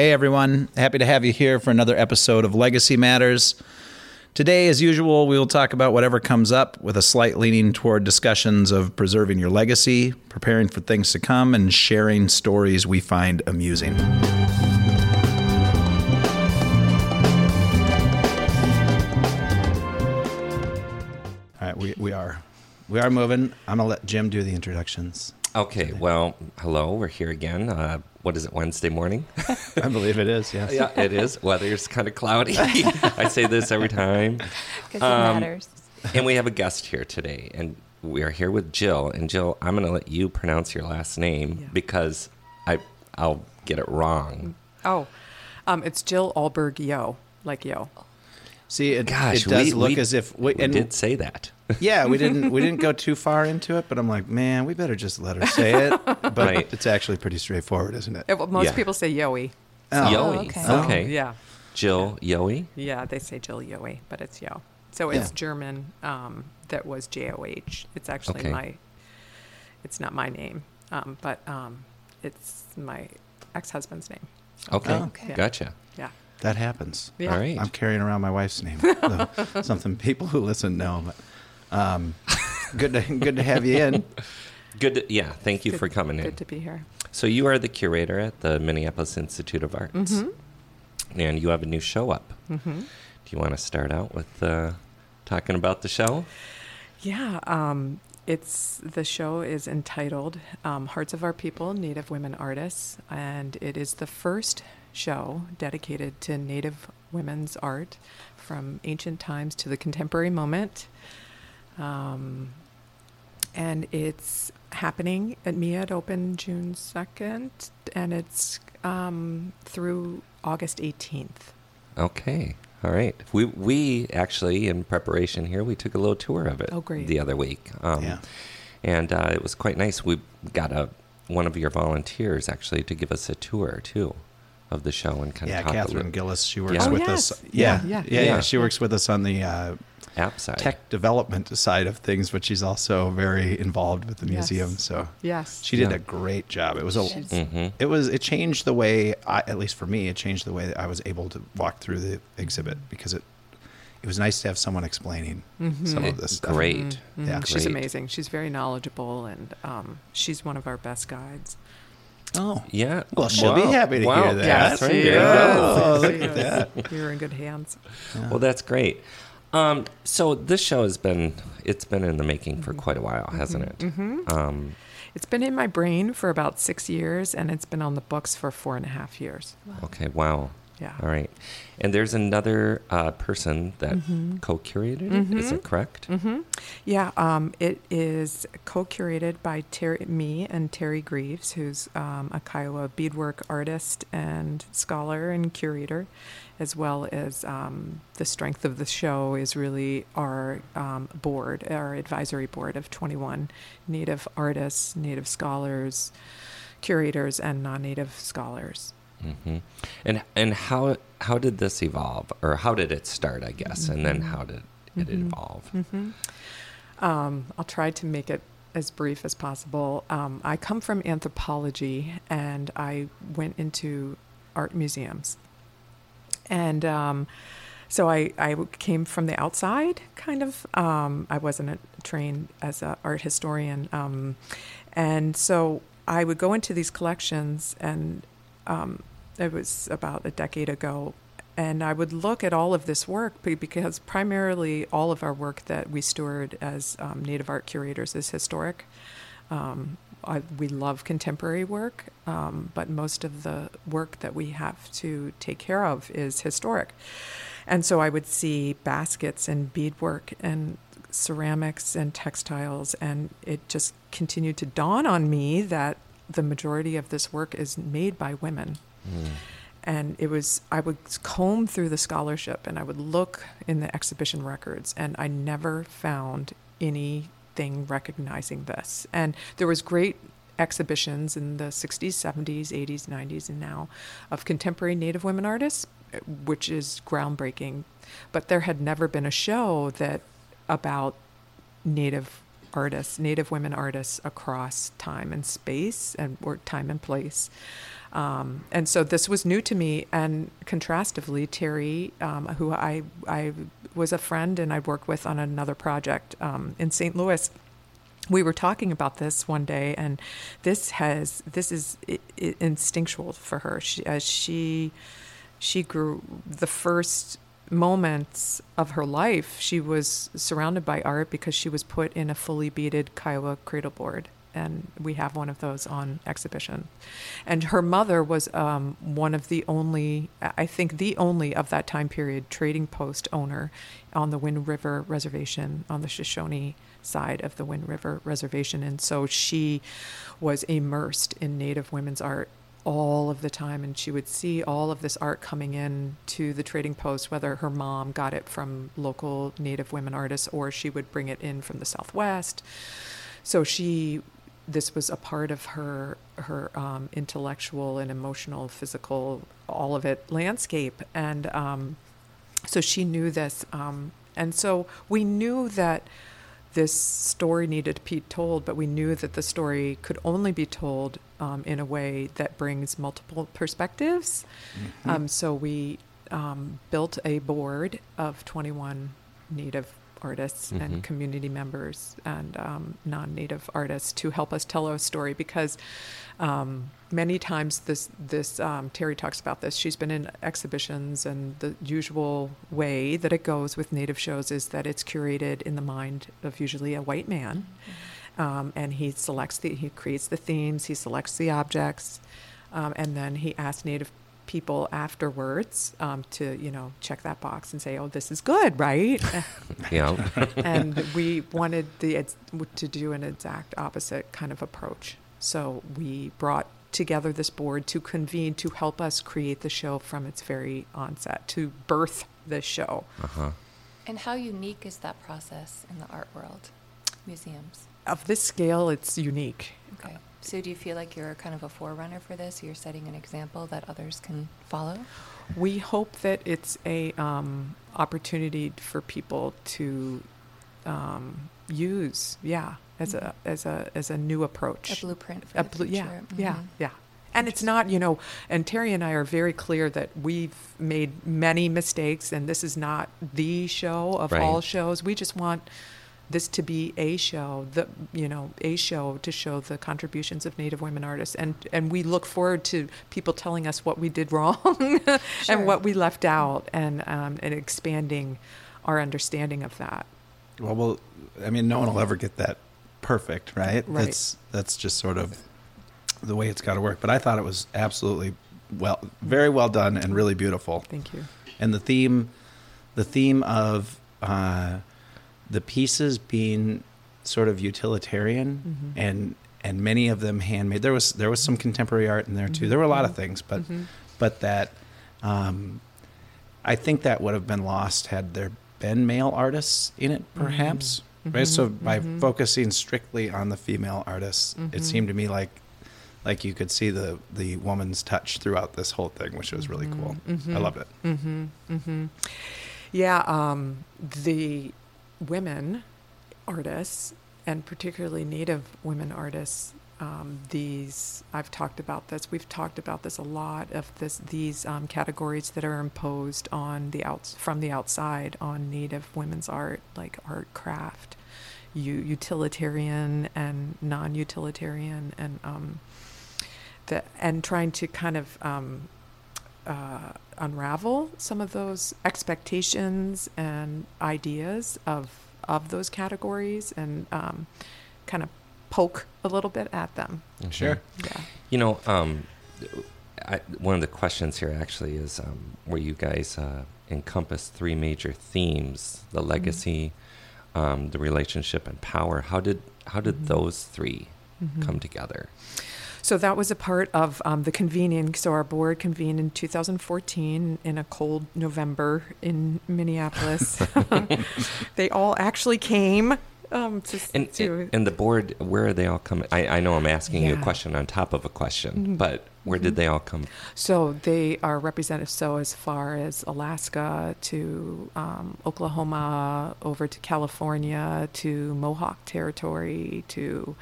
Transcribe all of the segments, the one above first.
Hey everyone, happy to have you here for another episode of Legacy Matters. Today, as usual, we will talk about whatever comes up with a slight leaning toward discussions of preserving your legacy, preparing for things to come, and sharing stories we find amusing. All right, we, we are we are moving. I'm gonna let Jim do the introductions. Okay, well, hello, we're here again. Uh, what is it, Wednesday morning? I believe it is. Yes. yeah, it is. Weather's kind of cloudy. I say this every time. Because Um, it matters. And we have a guest here today, and we are here with Jill. And Jill, I'm going to let you pronounce your last name Yeah. because I I'll get it wrong. Oh, um, it's Jill Ahlberg Yohe, like Yo. See, it, Gosh, it does we, look we- as if we, we did say that. yeah, we didn't we didn't go too far into it, but I'm like, man, we better just let her say it. But Right. it's actually pretty straightforward, isn't it? Yeah, well, most Yeah. people say Yoey. Oh. Yoey. okay. Okay. Yeah, Jill Yoey. yeah, they say Jill Yoey, but it's Yo. So it's Yeah. German. Um, that was J O H. It's actually Okay. my. It's not my name, um, but um, it's my ex-husband's name. Okay. Oh. Okay. Gotcha. Yeah. That happens. Yeah. All right. I'm carrying around my wife's name. so something people who listen know. But, um, good to good to have you in. Good. To, yeah. Thank you Good- for coming in. Good to be here. So you are the curator at the Minneapolis Institute of Arts, Mm-hmm. and you have a new show up. Mm-hmm. Do you want to start out with uh, talking about the show? Yeah, um, it's the show is entitled um, "Hearts of Our People: Native Women Artists," and it is the first show dedicated to Native women's art from ancient times to the contemporary moment. Um, and it's happening at Mia. It opened June second, and it's um, through August eighteenth. Okay. All right. We we actually in preparation here we took a little tour of it. Oh, great. The other week. Um, Yeah. And uh, it was quite nice. We got a one of your volunteers actually to give us a tour too of the show and kind Yeah, of talk a Catherine little Gillis. She works Yeah. Oh, with yes. us. Yeah, Yeah, yeah, yeah, yeah, yeah. She works with us on the uh, app side. tech development side of things, but she's also very involved with the Yes. museum. So Yes. she did Yeah. a great job. It was a She's- hmm it was it changed the way I, at least for me it changed the way that I was able to walk through the exhibit because it it was nice to have someone explaining some of this stuff. Great. Mhm. Yeah. She's Great. amazing. She's very knowledgeable, and um, she's one of our best guides. Oh, Yeah. Well, she'll be happy to Wow. hear that. Yeah, That's right. she There Oh, look at that. You're in good hands. Well, that's great. Um, so this show has been it's been in the making for quite a while, hasn't it? Mhm. Um, It's been in my brain for about six years, and it's been on the books for four and a half years. okay. Wow. Yeah. All right. And there's another uh, person that co-curated it. Is it correct? hmm Yeah, um, it is co-curated by Teri, me and Teri Greeves, who's um, a Kiowa beadwork artist and scholar and curator, as well as um, the strength of the show is really our um, board, our advisory board of 21 Native artists, Native scholars, curators, and non-Native scholars. Hmm And and how how did this evolve, or how did it start? I guess, and then how did it Mhm. evolve? hmm Um, I'll try to make it as brief as possible. Um, I come from anthropology, and I went into art museums, and um, so I, I came from the outside, kind of. Um, I wasn't a, trained as an art historian, um, and so I would go into these collections, and um, it was about a decade ago, and I would look at all of this work because primarily all of our work that we steward as um, Native art curators is historic. Um, I, we love contemporary work, um, but most of the work that we have to take care of is historic. And so I would see baskets and beadwork and ceramics and textiles, and it just continued to dawn on me that the majority of this work is made by women And it was i would comb through the scholarship and i would look in the exhibition records and i never found anything recognizing this. And there was great exhibitions in the 60s 70s 80s 90s and now of contemporary native women artists which is groundbreaking. But there had never been a show that about native artists native women artists across time and space and or time and place Um, and so this was new to me. And contrastively, Teri, um, who I, I was a friend and I'd worked with on another project um, in St. Louis, we were talking about this one day, and this has this is instinctual for her. She, as she she grew the first moments of her life, she was surrounded by art because she was put in a fully beaded Kiowa cradle board. And we have one of those on exhibition. And her mother was um, one of the only, I think, the only of that time period trading post owner on the Wind River Reservation on the Shoshone side of the Wind River Reservation. And so she was immersed in Native women's art all of the time and she would see all of this art coming in to the trading post whether her mom got it from local native women artists or she would bring it in from the southwest so she this was a part of her her um, intellectual and emotional physical all of it landscape and um, so she knew this um, and so we knew that this story needed to be told, but we knew that the story could only be told um, in a way that brings multiple perspectives. Um, so we um, built a board of 21 Native artists Mhm. and community members and um, non-Native artists to help us tell our story because um, many times this this um, Teri talks about this. She's been in exhibitions, and the usual way that it goes with Native shows is that it's curated in the mind of usually a white man, um, and he selects the he creates the themes, he selects the objects, um, and then he asks Native people afterwards um, to you know check that box and say, oh, this is good, right? Yeah. and we wanted the to do an exact opposite kind of approach. So we brought together this board to convene to help us create the show from its very onset, to birth the show. Uh huh. And how unique is that process in the art world, museums? Of this scale, it's unique. Okay. So do you feel like you're kind of a forerunner for this? You're setting an example that others can follow? We hope that it's a um, opportunity for people to um, use, yeah, as a as a as a new approach. A blueprint for A the blu- future? yeah, yeah, Mhm. yeah. And it's not, you know, and Teri and I are very clear that we've made many mistakes, and this is not the show of Right. all shows. We just want this to be a show, the you know, a show to show the contributions of Native women artists, and and we look forward to people telling us what we did wrong Sure. and what we left out, and um, and expanding our understanding of that. Well, well, I mean, no one will ever get that perfect, right? Right. That's that's just sort of the way it's got to work. But I thought it was absolutely well, very well done, and really beautiful. Thank you. And the theme, the theme of uh, the pieces being sort of utilitarian Mhm. and and many of them handmade. There was there was some contemporary art in there too. There were a lot of Mhm. things, but Mhm. but that um, I think that would have been lost had there been male artists in it, perhaps. Right. So by focusing strictly on the female artists, it seemed to me like like you could see the the woman's touch throughout this whole thing, which was really cool. I Mhm. loved it. Mm-hmm. Mm-hmm. Yeah, um, the women artists, and particularly Native women artists, um, these I've talked about this. We've talked about this a lot of this these um, categories that are imposed on the outs from the outside on Native women's art, like art craft, u- utilitarian and non-utilitarian, and um, the and trying to kind of um, uh, unravel some of those expectations and ideas of of those categories and um, kind of poke a little bit at them. Sure. Yeah. You know, um, I, one of the questions here actually is um, where you guys uh, encompass three major themes: the legacy, um, the relationship, and power. How did how did Mhm. those 3 Mhm. come together? So that was a part of um, the convening. So our board convened in 2014 in a cold November in Minneapolis. they all actually came um, to, And, to and the board, where are they all coming? I, I know I'm asking you a question on top of a question, Mhm. but where did Mhm. they all come? So they are represented so as far as Alaska to um, Oklahoma, over to California to Mohawk territory to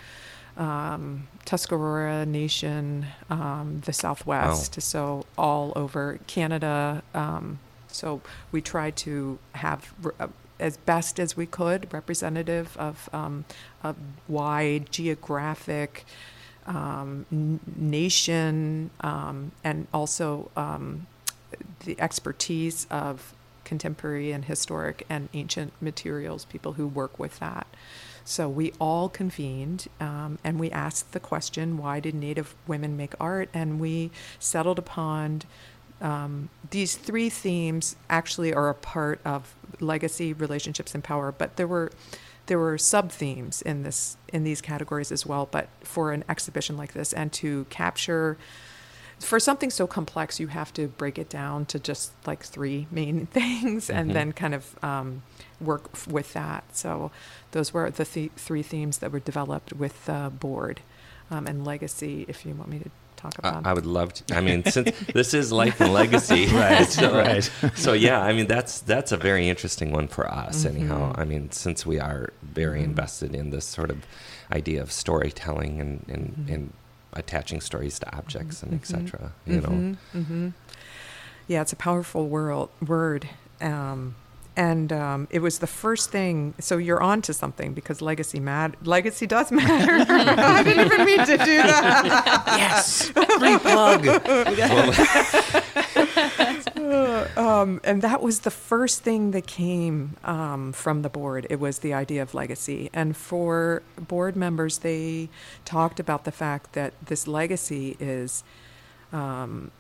um, Tuscarora Nation, um, the Southwest, so all over Canada. Um, so we tried to have, uh, as best as we could, representative of um, a wide geographic um, n- nation um, and also um, the expertise of contemporary and historic and ancient materials, people who work with that. So we all convened um, and we asked the question why did Native women make art? And we settled upon um, these three themes actually are a part of legacy, relationships, and power, but there were there were sub themes in this in these categories as well. But for an exhibition like this, and to capture for something so complex, you have to break it down to just like three main things, and Mhm. then kind of um, work f- with that. So those were the th- three themes that were developed with the board um, and legacy. If you want me to talk I, about, I would love to. I mean, since this is life and legacy, Right, So, right. So yeah, I mean that's that's a very interesting one for us. Anyhow, Mhm. I mean, since we are very Mhm. invested in this sort of idea of storytelling and and, Mhm. and attaching stories to objects and etc. You know, hmm Yeah, it's a powerful world, word. Um, and um, it was the first thing. So you're on to something because legacy mat- legacy does matter. I didn't even mean to do that. Yes, free plug. um, and that was the first thing that came um, from the board. It was the idea of legacy. And for board members, they talked about the fact that this legacy is um,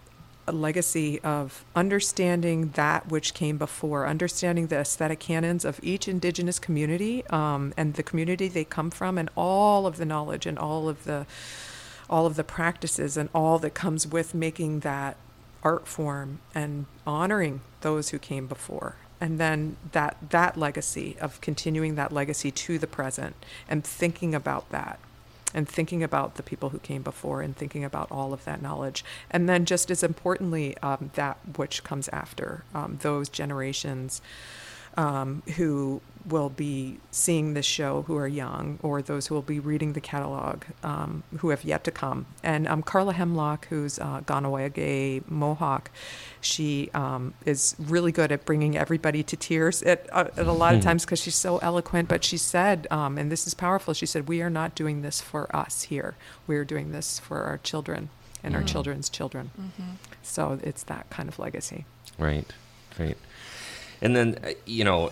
a legacy of understanding that which came before, understanding the aesthetic canons of each indigenous community um, and the community they come from, and all of the knowledge and all of the all of the practices and all that comes with making that art form and honoring those who came before. And then that that legacy of continuing that legacy to the present and thinking about that and thinking about the people who came before and thinking about all of that knowledge. And then just as importantly um, that which comes after um, those generations um, who will be seeing this show who are young or those who will be reading the catalog um, who have yet to come. And um, Carla Hemlock, who's uh, Kahnawake Mohawk, she um, is really good at bringing everybody to tears at, uh, at a lot of times because she's so eloquent. But she said, um, and this is powerful, she said, We are not doing this for us here. We are doing this for our children and our Mm. children's children. Mm-hmm. So it's that kind of legacy. right, right. And then uh, you know,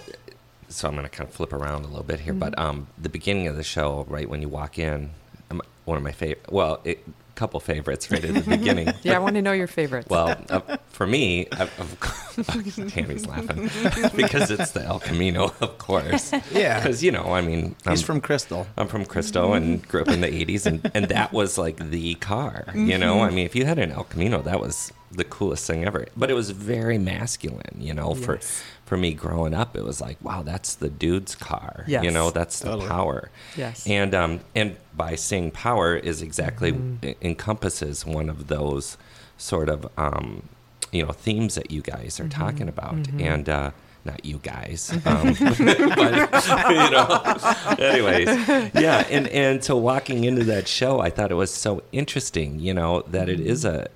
so I'm going to kind of flip around a little bit here, but Mhm. um, the beginning of the show, right when you walk in, um, one of my favorite, well, a couple favorites right at the beginning. Yeah, I want to know your favorites. Well, uh, for me, of, of, Tammy's laughing because it's the El Camino, of course. Yeah. Because you know, I mean, I'm He's from Crystal. I'm from Crystal and grew up in the '80s, and and that was like the car. You know, I mean, if you had an El Camino, that was the coolest thing ever. But it was very masculine. You know, for Yes. For me growing up, it was like, wow, that's the dude's car. You know, that's the power. Yes. And um and by saying power is exactly Mhm. encompasses one of those sort of um you know themes that you guys are talking about mhm. and uh not you guys um, but you know anyways yeah and and so walking into that show i thought it was so interesting you know that it is a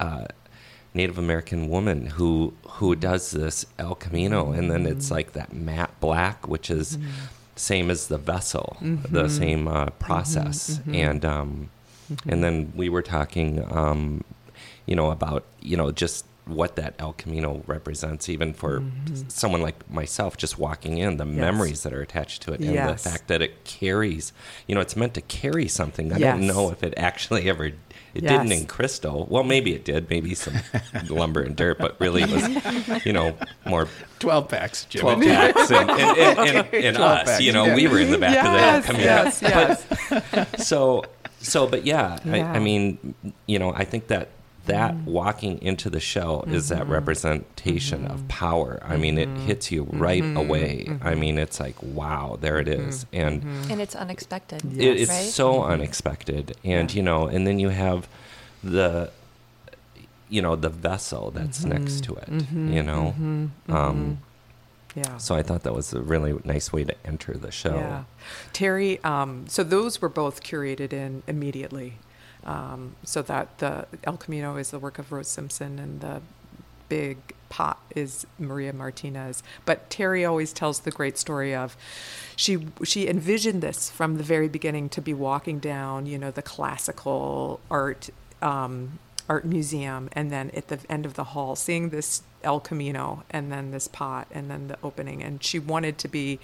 uh, Native American woman who who does this El Camino, and then it's like that matte black, which is same as the vessel, the Mhm. same uh, process, mhm. and um, and then we were talking, um, you know, about you know just what that El Camino represents, even for Mhm. someone like myself, just walking in, the Yes. memories that are attached to it, and Yes. the fact that it carries, you know, it's meant to carry something. I Yes. don't know if it actually ever. It didn't in crystal. Well, maybe it did. Maybe some lumber and dirt, but really it was, you know, more 12 packs, Jimmy. 12 packs and, and, and, and, and 12 us. packs, You know, yeah. we were in the back yes, of the El Camino. yes, yes. So, so, but yeah, I, Yeah. I mean, you know, I think that that Mm. walking into the show is that Mhm. representation of Mhm. power. I mean, it Mhm. hits you right Mhm. away. I mean, it's like, wow, there it is. And. And it's unexpected. Yes. it, it's right? so unexpected. And, Yeah. you know, and then you have the, you know, the vessel that's next Mhm. to it, Mhm. you know? Mhm. Um, Yeah. So I thought that was a really nice way to enter the show. Yeah. Teri, um, so those were both curated in immediately. Um, so that the El Camino is the work of Rose Simpson and the big pot is Maria Martinez. But Teri always tells the great story of she she envisioned this from the very beginning to be walking down, you know, the classical art um, art museum, and then at the end of the hall, seeing this El Camino, and then this pot, and then the opening, and she wanted to be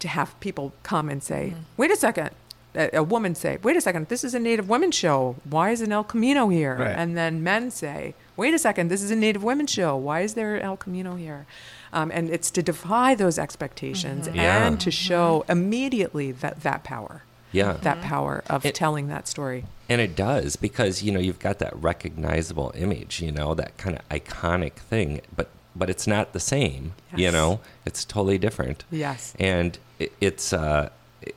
to have people come and say, "Wait a second." A, a woman say, "Wait a second, this is a Native women show. Why is an El Camino here?" Right. And then men say, "Wait a second, this is a Native women show. Why is there an El Camino here?" Um, and it's to defy those expectations Yeah. and to show immediately that that power, Yeah. that power of It- telling that story. And it does because you know you've got that recognizable image, you know that kind of iconic thing, but but it's not the same. You know, it's totally different. Yes. And it, it's uh,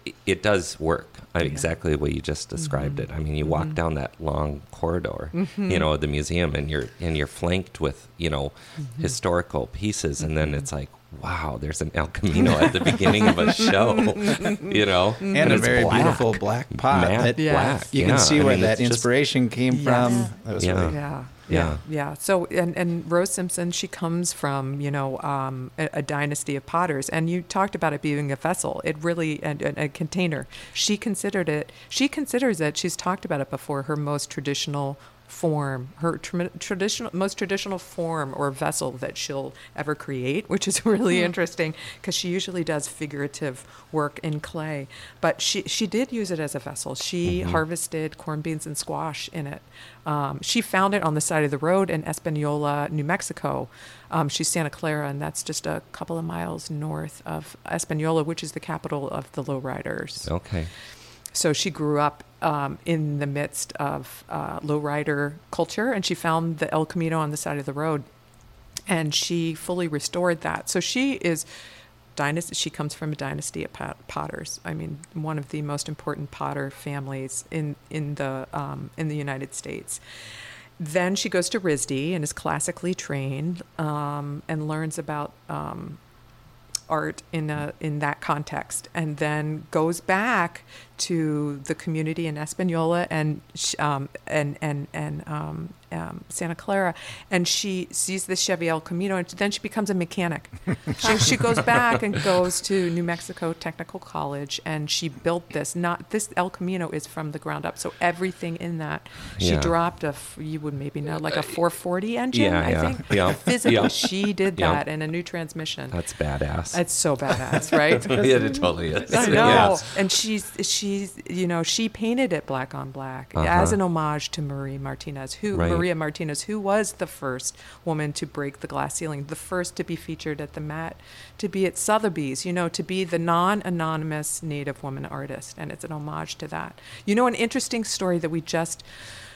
it, it does work uh, exactly the way you just described mm-hmm. it. I mean, you walk mm-hmm. down that long corridor, you mm-hmm. know, the museum, and you're and you're flanked with you know historical pieces, and then it's like. Wow, there's an El Camino at the beginning of a show, you know, and a very black. beautiful black pot. Matte that Yes. black. You yeah. can see I where mean, that it's just- inspiration came Yes. from. That was Yeah. really Yeah. Yeah. Yeah. So, and, and Rose Simpson, she comes from, you know, um, a, a dynasty of potters. And you talked about it being a vessel. It really, and, and a container. She considered it, she considers it, she's talked about it before, her most traditional form, her tra- traditional, most traditional form or vessel that she'll ever create, which is really interesting because she usually does figurative work in clay. But she, she did use it as a vessel. She harvested corn beans and squash in it. Um, she found it on the side of the road in Espanola, New Mexico. Um, she's Santa Clara, and that's just a couple of miles north of Espanola, which is the capital of the lowriders. Okay. So she grew up um, in the midst of uh, lowrider culture, and she found the El Camino on the side of the road, and she fully restored that. So she is dynasty. She comes from a dynasty of pot- potters. I mean, one of the most important potter families in in the um, in the United States. Then she goes to RISD and is classically trained um, and learns about um, art in a in that context, and then goes back to the community in Espanola and um, and and and um, um, Santa Clara, and she sees the Chevy El Camino, and then she becomes a mechanic. she, she goes back and goes to New Mexico Technical College, and she built this. Not this El Camino is from the ground up, so everything in that she Yeah. dropped a you would maybe know like a 440 engine. Yeah, I yeah, think yeah, physically yeah. she did that in a new transmission. That's badass. It's so badass, right? yeah, it totally is. I know. Yes. And she's she's you know she painted it black on black Uh-huh. as an homage to Marie Martinez, who Right. Maria Martinez, who was the first woman to break the glass ceiling, the first to be featured at the Met, to be at Sotheby's, you know, to be the non-anonymous Native woman artist, and it's an homage to that. You know, an interesting story that we just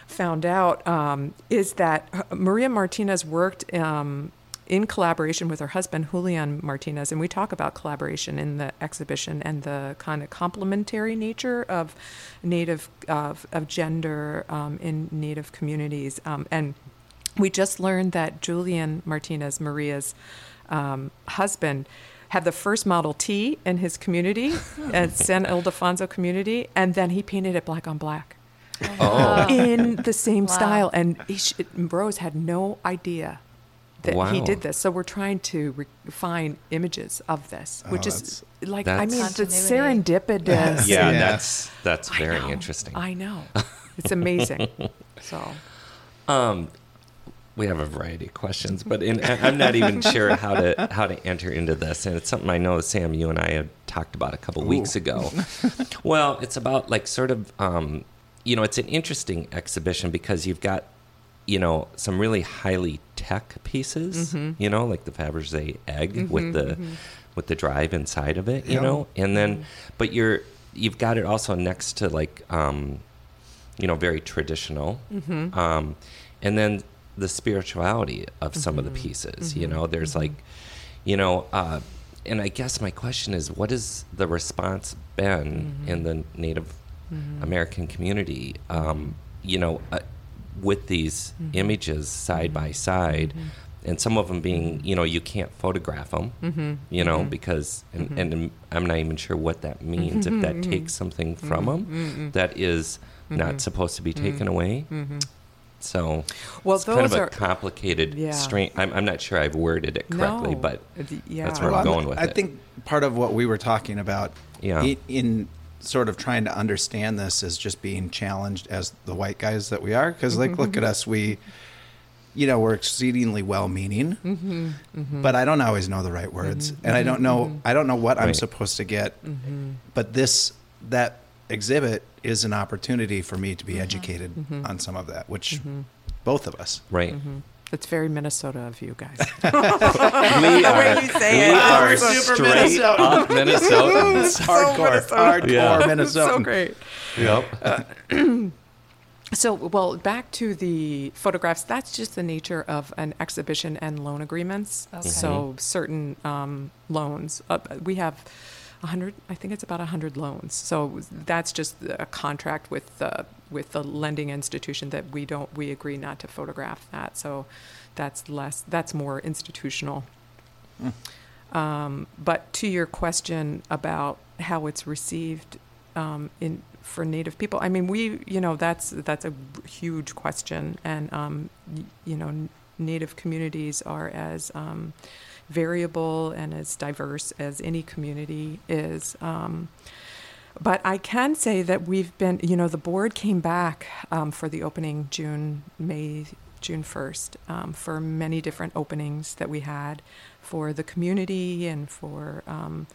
found out um, is that uh, Maria Martinez worked. Um, in collaboration with her husband Julian Martinez, and we talk about collaboration in the exhibition and the kind of complementary nature of native of, of gender um, in native communities. Um, and we just learned that Julian Martinez, Maria's um, husband, had the first Model T in his community at San Ildefonso community, and then he painted it black on black Oh, in the same Wow. style. And he sh- Rose had no idea that he did this. So we're trying to re- find images of this, which Oh, is like, I mean, the Continuity. serendipitous. yeah, Yeah. that's that's very know. interesting. I know. It's amazing. so, Um, we have a variety of questions, but in, I- I'm not even sure how to how to enter into this, and it's something I know Sam, you and I had talked about a couple weeks ago. well, it's about like sort of, um, you know, it's an interesting exhibition because you've got, you know, some really highly tech pieces, you know, like the Fabergé egg with the with the drive inside of it, you Yeah. know, and then, but you're you've got it also next to like. Um, you know, very traditional. Um, and then the spirituality of some of the pieces, you know, there's like, you know, uh, and I guess my question is, what has the response been in the Native American community, um, you know, uh, with these mm-hmm. images side by mm-hmm. side? Mm-hmm. and some of them being, you know, you can't photograph them, Mm-hmm. you know, because, and, and I'm not even sure what that means. If that takes something from them that is not supposed to be taken away. So Well, it's kind of those a are- complicated, Yeah. strange. I'm, I'm not sure I've worded it correctly, No, but yeah. that's where Well, I'm I'm- going with I it. think part of what we were talking about Yeah. in, in sort of trying to understand this is just being challenged as the white guys that we are. Because, mm-hmm, like, look mm-hmm. at us. We, you know, we're exceedingly well meaning, mm-hmm, mm-hmm, but I don't always know the right words. And I don't know, I don't know what I'm supposed to get. Mm-hmm. But this, that exhibit is an opportunity for me to be educated Mm-hmm. on some of that, which both of us. right. It's very Minnesota of you guys. We are, you say we it. are Super straight Minnesota. up Minnesotans. Hardcore, hardcore Yeah. Minnesota. so great. yep. So, well, back to the photographs. That's just the nature of an exhibition and loan agreements. Okay. So, certain um, loans, uh, we have a hundred. I think it's about a hundred loans. So that's just a contract with the with the lending institution that we don't we agree not to photograph that. So that's less. That's more institutional. Um, but to your question about how it's received um, in for Native people, I mean, we, you know, that's that's a huge question, and um, y- you know, n- Native communities are as um, variable and as diverse as any community is. Um, but I can say that we've been, you know, the board came back um, for the opening June, May, June 1st um, for many different openings that we had for the community and for um,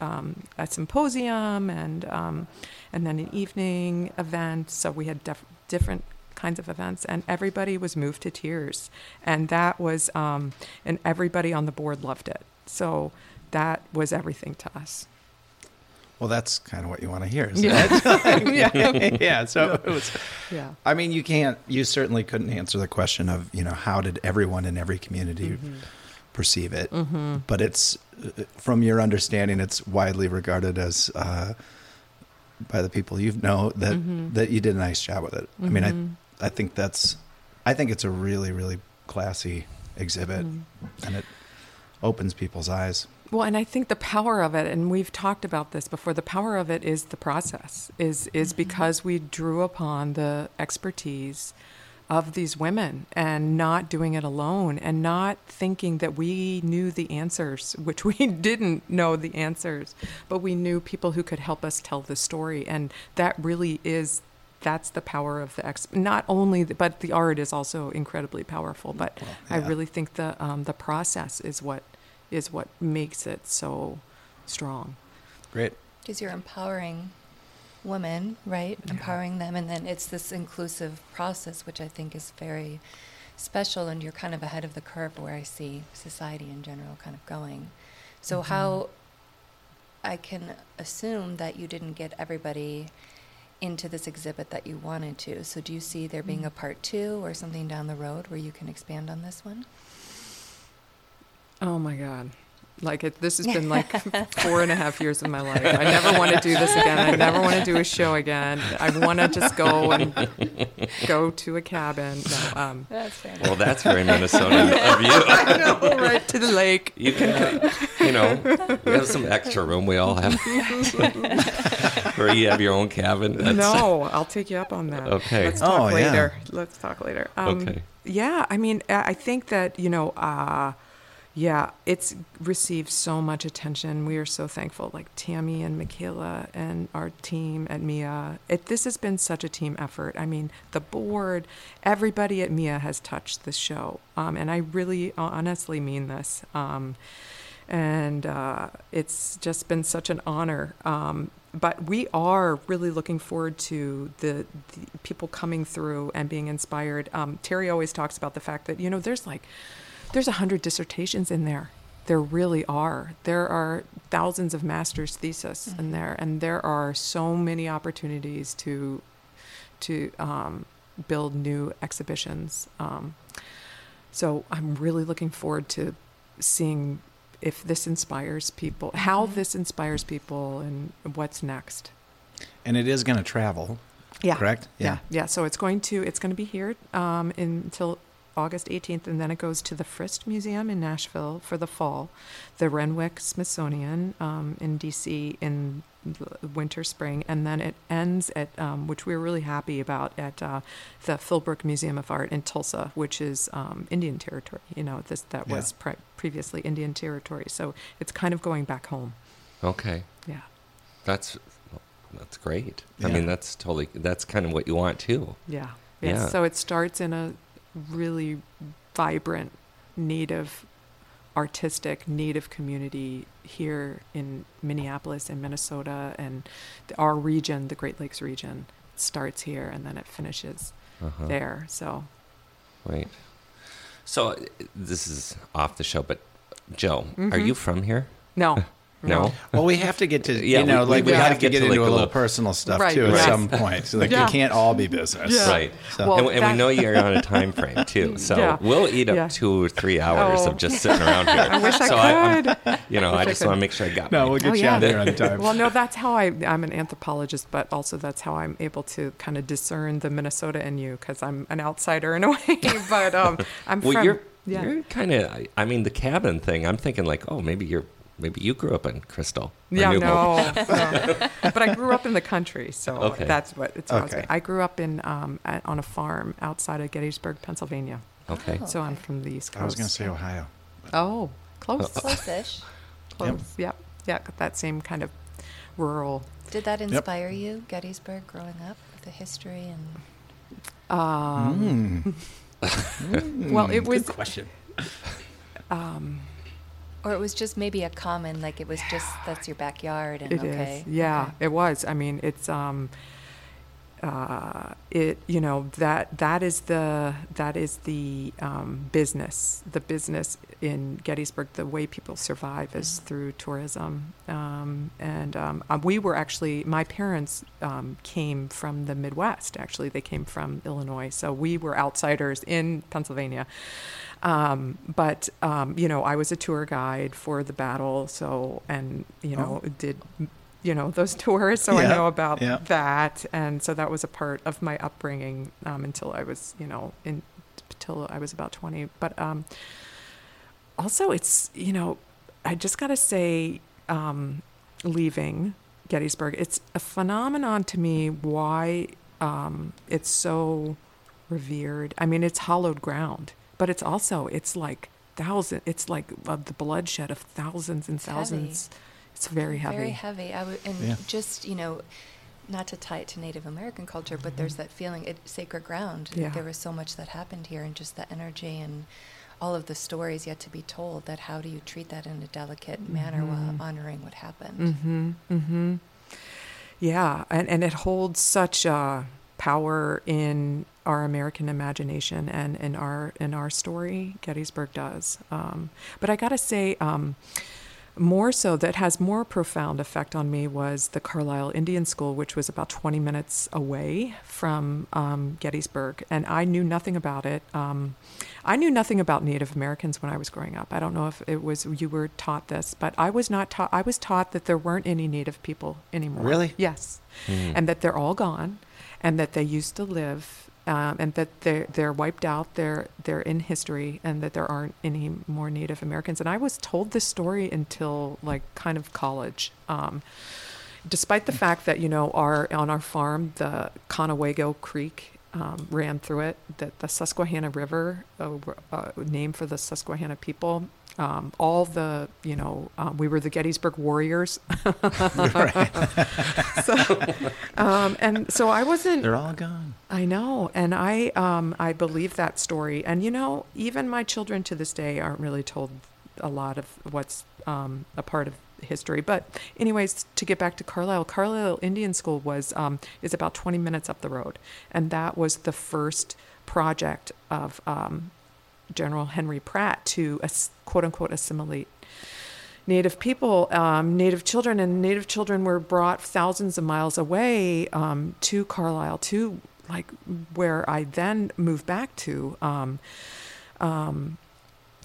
um, a symposium and um, and then an evening event. So we had def- different kinds of events, and everybody was moved to tears, and that was um, and everybody on the board loved it. So that was everything to us. Well, that's kind of what you want to hear. Isn't Yeah. it? yeah. yeah. So it was. Yeah. I mean, you can't. You certainly couldn't answer the question of you know how did everyone in every community Mm-hmm. perceive it. But it's from your understanding, it's widely regarded as uh, by the people you know that Mm-hmm. that you did a nice job with it. I mean, I I think that's I think it's a really really classy exhibit, Mm-hmm. and it opens people's eyes. Well, and I think the power of it, and we've talked about this before, the power of it is the process, is is because we drew upon the expertise of these women and not doing it alone and not thinking that we knew the answers, which we didn't know the answers, but we knew people who could help us tell the story. And that really is that's the power of the ex not only the, but the art is also incredibly powerful but i yeah. really think the um, the process is what is what makes it so strong Great. Because you're empowering women, right? Empowering them, and then it's this inclusive process, which I think is very special, and you're kind of ahead of the curve where I see society in general kind of going. So, how I can assume that you didn't get everybody into this exhibit that you wanted to. So, do you see there being a part two or something down the road where you can expand on this one? oh my god like it, this has been like four and a half years of my life i never want to do this again i never want to do a show again i want to just go and go to a cabin no, um, That's fair. Well, that's very Minnesotan of you. right to the lake You can, you know, we have some extra room. We all have, or you have your own cabin. That's- no i'll take you up on that Okay. let's talk Oh, yeah. later let's talk later um, Okay. yeah i mean i I think that you know uh, yeah it's received so much attention we are so thankful like tammy and michaela and our team at mia it, this has been such a team effort i mean the board everybody at mia has touched this show um, and i really honestly mean this um, and uh, it's just been such an honor. Um, but we are really looking forward to the, the people coming through and being inspired. Um, Teri always talks about the fact that you know there's like there's a hundred dissertations in there. There really are. There are thousands of master's theses in there, and there are so many opportunities to to um, build new exhibitions. Um, so I'm really looking forward to seeing if this inspires people, how this inspires people, and what's next. And it is going to travel. Yeah. Correct? Yeah. yeah. So it's going to it's going to be here um, until August 18th, and then it goes to the Frist Museum in Nashville for the fall, the Renwick Smithsonian um, in DC in winter, spring, and then it ends at, um, which we were really happy about, at uh, the Philbrook Museum of Art in Tulsa, which is um, Indian territory. You know, this that Yeah. was pre- previously Indian territory, so it's kind of going back home. Okay. Yeah. That's that's great. Yeah. I mean, that's totally that's kind of what you want too. Yeah. Yeah. So it starts in a really vibrant native artistic native community here in Minneapolis and Minnesota and our region, the Great Lakes region, starts here and then it finishes Uh-huh. there. So Right. So this is off the show, but Joe, are Mhm. you from here? no. No. Well, we have to get to Yeah, you know, we- like we we, gotta have to get get, to, into like, a a little little- personal stuff Right, too at some point. So, like Yeah. it can't all be business. Yeah. Right. So, Well, and, and we know you're on a time frame too, so Yeah. we'll eat up Yeah. two or three hours Oh. of just sitting around here. I wish I so could. I'm- you know, I I just could. want to make sure I got. no, mine. we'll get Oh, you yeah. out there on time. well, no, that's how I, I'm an anthropologist, but also that's how I'm able to kind of discern the Minnesota in you because I'm an outsider in a way. but um, I'm well, from. you're yeah. you're kind of. I, I mean, the cabin thing. I'm thinking like, oh, maybe you're maybe you grew up in Crystal. Yeah, no, no. But I grew up in the country, so Okay. that's what it's. always Okay. been. I grew up in um, at, on a farm outside of Gettysburg, Pennsylvania. Okay. Oh, So I'm from the East Coast. I was going to say Ohio. Oh, close, Close-ish. close. Yep, yeah, got that same kind of rural. Did that inspire you, Gettysburg, growing up, with the history and Um, Mm. Well, it was. Good question. Um, or it was just maybe a common like it was just that's your backyard and It is, okay. Yeah, okay. it was. I mean, it's um, uh, it you know that that is the that is the um, business. The business in Gettysburg, the way people survive is through tourism. Um, and um, uh, we were actually my parents um, came from the Midwest. Actually, they came from Illinois, so we were outsiders in Pennsylvania. Um, but um, you know, I was a tour guide for the battle, so and you know did you know those tours, so I know about yeah. that, and so that was a part of my upbringing um, until I was you know in until I was about twenty. But um, also, it's you know, I just got to say, um, leaving Gettysburg, it's a phenomenon to me why um, it's so revered. I mean, it's hollowed ground, but it's also it's like thousand. It's like of the bloodshed of thousands and It's heavy. thousands. It's very heavy. Very heavy. I would, and Yeah. just you know, not to tie it to Native American culture, but there's that feeling it sacred ground. Mm-hmm. Yeah. There was so much that happened here, and just the energy and all of the stories yet to be told. That how do you treat that in a delicate manner while Mhm. honoring what happened? Mm-hmm. Mm-hmm. Yeah, and, and it holds such uh, power in our American imagination and in our in our story. Gettysburg does. Um, but I gotta say, um, more so that has more profound effect on me was the Carlisle Indian School, which was about 20 minutes away from um, Gettysburg, and I knew nothing about it. Um, I knew nothing about Native Americans when I was growing up. I don't know if it was you were taught this, but I was not taught. I was taught that there weren't any Native people anymore. Really? Yes, Hmm. and that they're all gone, and that they used to live, um, and that they're they're wiped out. They're they're in history, and that there aren't any more Native Americans. And I was told this story until like kind of college. Um, despite the fact that you know our on our farm the Conewago Creek um, ran through it, that the Susquehanna River, uh, were- uh, named for the Susquehanna people. Um, all the you know um, we were the Gettysburg Warriors, so, um, and so I wasn't. They're all gone. I know, and I um, I believe that story. And you know, even my children to this day aren't really told a lot of what's um, a part of history. But anyways, to get back to Carlisle, Carlisle Indian School was um, is about 20 minutes up the road, and that was the first project of um, General Henry Pratt to quote unquote assimilate Native people, um, Native children, and Native children were brought thousands of miles away um, to Carlisle, to like where I then moved back to, um, um,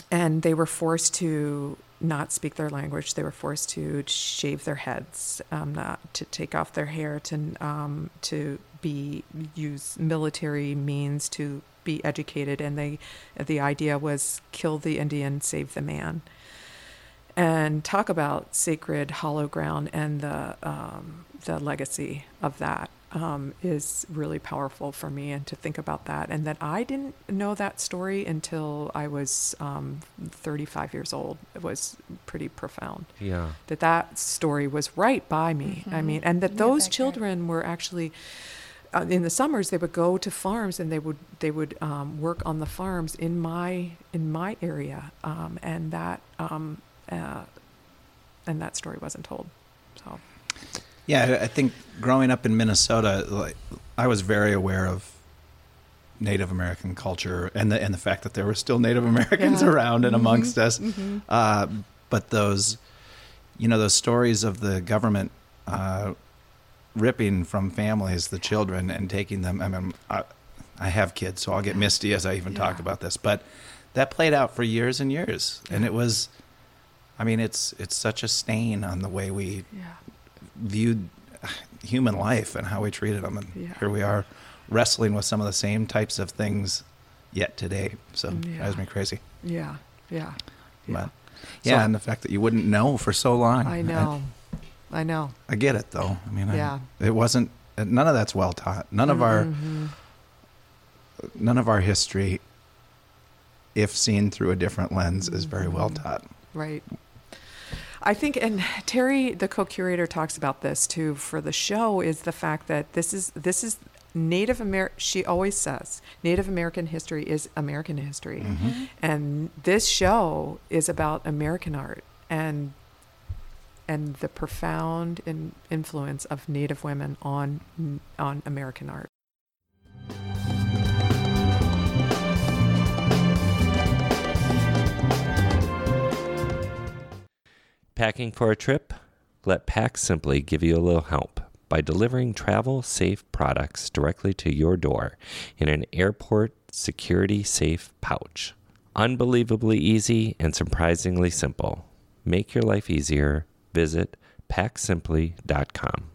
and they were forced to not speak their language. They were forced to shave their heads, um, not to take off their hair, to um, to be use military means to be educated, and they the idea was kill the Indian, save the man, and talk about sacred hollow ground and the um, the legacy of that um, is really powerful for me, and to think about that, and that I didn't know that story until I was um, 35 years old. It was pretty profound Yeah. that that story was right by me. I mean, and that Yeah, those that guy. children were actually uh, in the summers they would go to farms and they would they would um, work on the farms in my in my area, um, and that um, uh, and that story wasn't told. So Yeah, I think growing up in Minnesota, like I was very aware of Native American culture and the and the fact that there were still Native Americans Yeah. around and amongst us. mhm. Uh, but those, you know, those stories of the government uh, ripping from families the children and taking them. I mean, I, I have kids, so I'll get misty as I even talk about this. But that played out for years and years, and it was. I mean, it's it's such a stain on the way we yeah, viewed human life and how we treated them, and Yeah. here we are wrestling with some of the same types of things yet today. So it Yeah. drives me crazy. yeah, yeah, yeah. But yeah, So- and the fact that you wouldn't know for so long. I know, I know. I, I get it though. I mean, I- Yeah. it wasn't. None of that's well taught. None of our Mhm. none of our history, if seen through a different lens, is very well Mhm. taught. Right. I think, and Teri, the co-curator, talks about this too for the show. Is the fact that this is this is Native Amer. She always says Native American history is American history, Mhm. and this show is about American art and and the profound in, influence of Native women on on American art. Packing for a trip? Let Pack Simply give you a little help by delivering travel safe products directly to your door in an airport security safe pouch. Unbelievably easy and surprisingly simple. Make your life easier. Visit packsimply.com.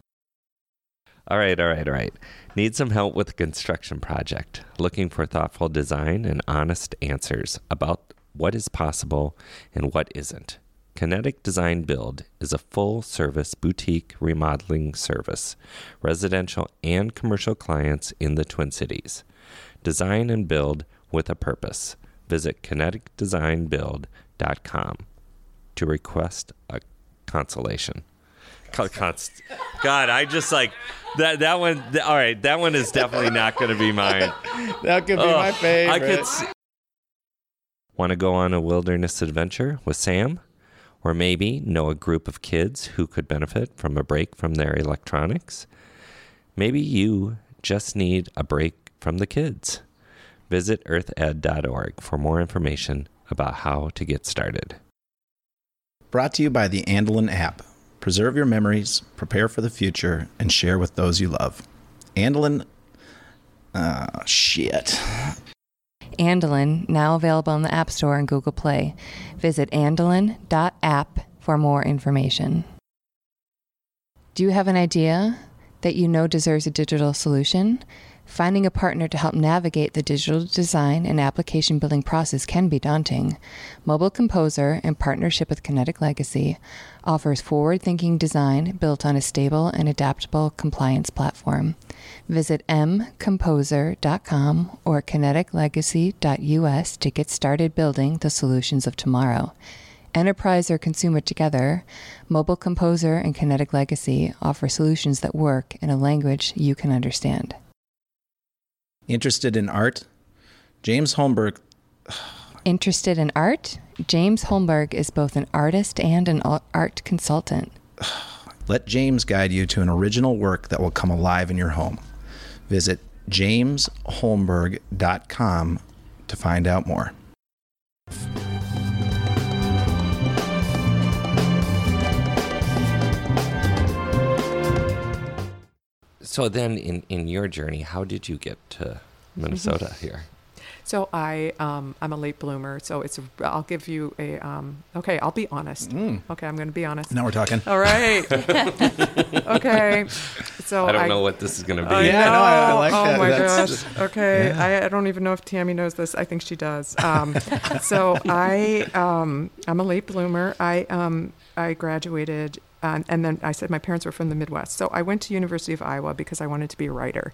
All right, all right, all right. Need some help with a construction project? Looking for thoughtful design and honest answers about what is possible and what isn't? Kinetic Design Build is a full service boutique remodeling service, residential and commercial clients in the Twin Cities. Design and build with a purpose. Visit kineticdesignbuild.com to request a consolation. Const- God, I just like that. That one. th- all right, that one is definitely not going to be mine. That could Ugh, I could. s- Want to go on a wilderness adventure with Sam? Or maybe know a group of kids who could benefit from a break from their electronics? Maybe you just need a break from the kids. Visit earthed.org for more information about how to get started. Brought to you by the Andelin app. Preserve your memories, prepare for the future, and share with those you love. Andelin. Uh, shit. Andelin, now available in the App Store and Google Play. Visit andelin.app for more information. Do you have an idea that you know deserves a digital solution? Finding a partner to help navigate the digital design and application building process can be daunting. Mobile Composer, in partnership with Kinetic Legacy, offers forward thinking design built on a stable and adaptable compliance platform. Visit mcomposer.com or kineticlegacy.us to get started building the solutions of tomorrow. Enterprise or consumer together, Mobile Composer and Kinetic Legacy offer solutions that work in a language you can understand. Interested in art? James Holmberg. Interested in art? James Holmberg is both an artist and an art consultant. Let James guide you to an original work that will come alive in your home. Visit jamesholmberg.com to find out more. So then, in in your journey, how did you get to Minnesota here? So I um, I'm a late bloomer. So it's a, I'll give you a um, okay. I'll be honest. Mm. Okay, I'm going to be honest. Now we're talking. All right. okay. So I don't know what this is going to be. I Yeah, no, I- I know. like oh that. my That's- gosh. Okay. Yeah. I, I don't even know if Tammy knows this. I think she does. Um, so I um, I'm a late bloomer. I um, I graduated uh, and then I said my parents were from the Midwest. So I went to University of Iowa because I wanted to be a writer.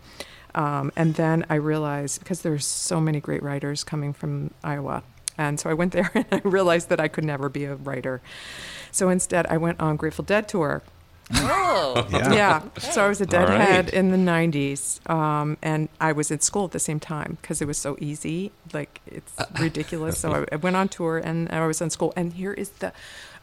Um, and then I realized because there's so many great writers coming from Iowa. And so I went there and I realized that I could never be a writer. So instead, I went on Grateful Dead tour Oh, Yeah. yeah. So I was a deadhead right. in the 90s. Um, and I was in school at the same time because it was so easy. Like, it's ridiculous. so I, I went on tour and I was in school. And here is the,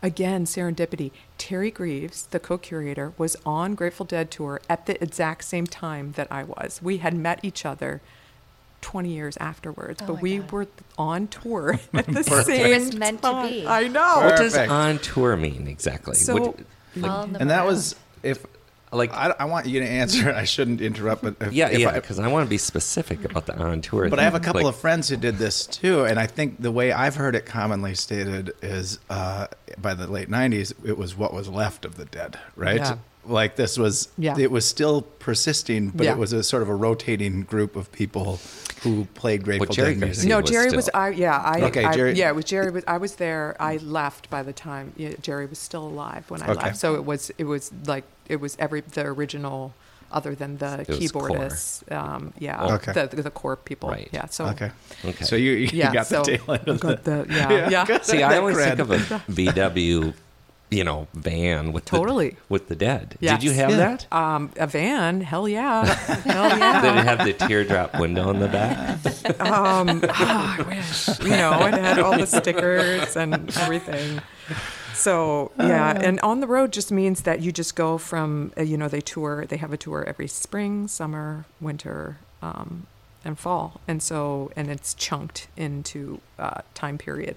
again, serendipity. Teri Greeves, the co curator, was on Grateful Dead tour at the exact same time that I was. We had met each other. 20 years afterwards, Oh but we God. were on tour at the Perfect. same It was meant to be. I know. What does on tour mean exactly? So- Would- Follow them And that was if like, I, I want you to answer. I shouldn't interrupt, but if, yeah, if yeah, because I, want to be specific about the on tour. But I have a couple Like, of friends who did this too, and I think the way I've heard it commonly stated is uh, by the late '90s, it was what was left of the dead, right? Yeah. Like this was, Yeah. it was still persisting, but Yeah. it was a sort of a rotating group of people who played Grateful Jerry Dead music. No, was Jerry still- was. I yeah. I Okay, I- Jerry- Yeah, it was Jerry. Was, I was there. I left by the time yeah, Jerry was still alive when I Okay. left. So it was. It was like it was every the original, other than the It keyboardists. Um, yeah. Okay. The the core people. Right. Yeah. So. Okay, Okay. so you, you Yeah. got so the tail end of got the, the, yeah. Yeah. got See, I always think of a VW, you know, van with Totally. the, with the dead. Yes. Did you have Yeah. that? Um, a van. Hell yeah. Hell yeah. Did it have the teardrop window in the back? Um, ah, I wish. You know, it had all the stickers and everything. So yeah, and on the road just means that you just go from uh, you know they tour. They have a tour every spring, summer, winter, um, and fall, and so and it's chunked into uh, time period.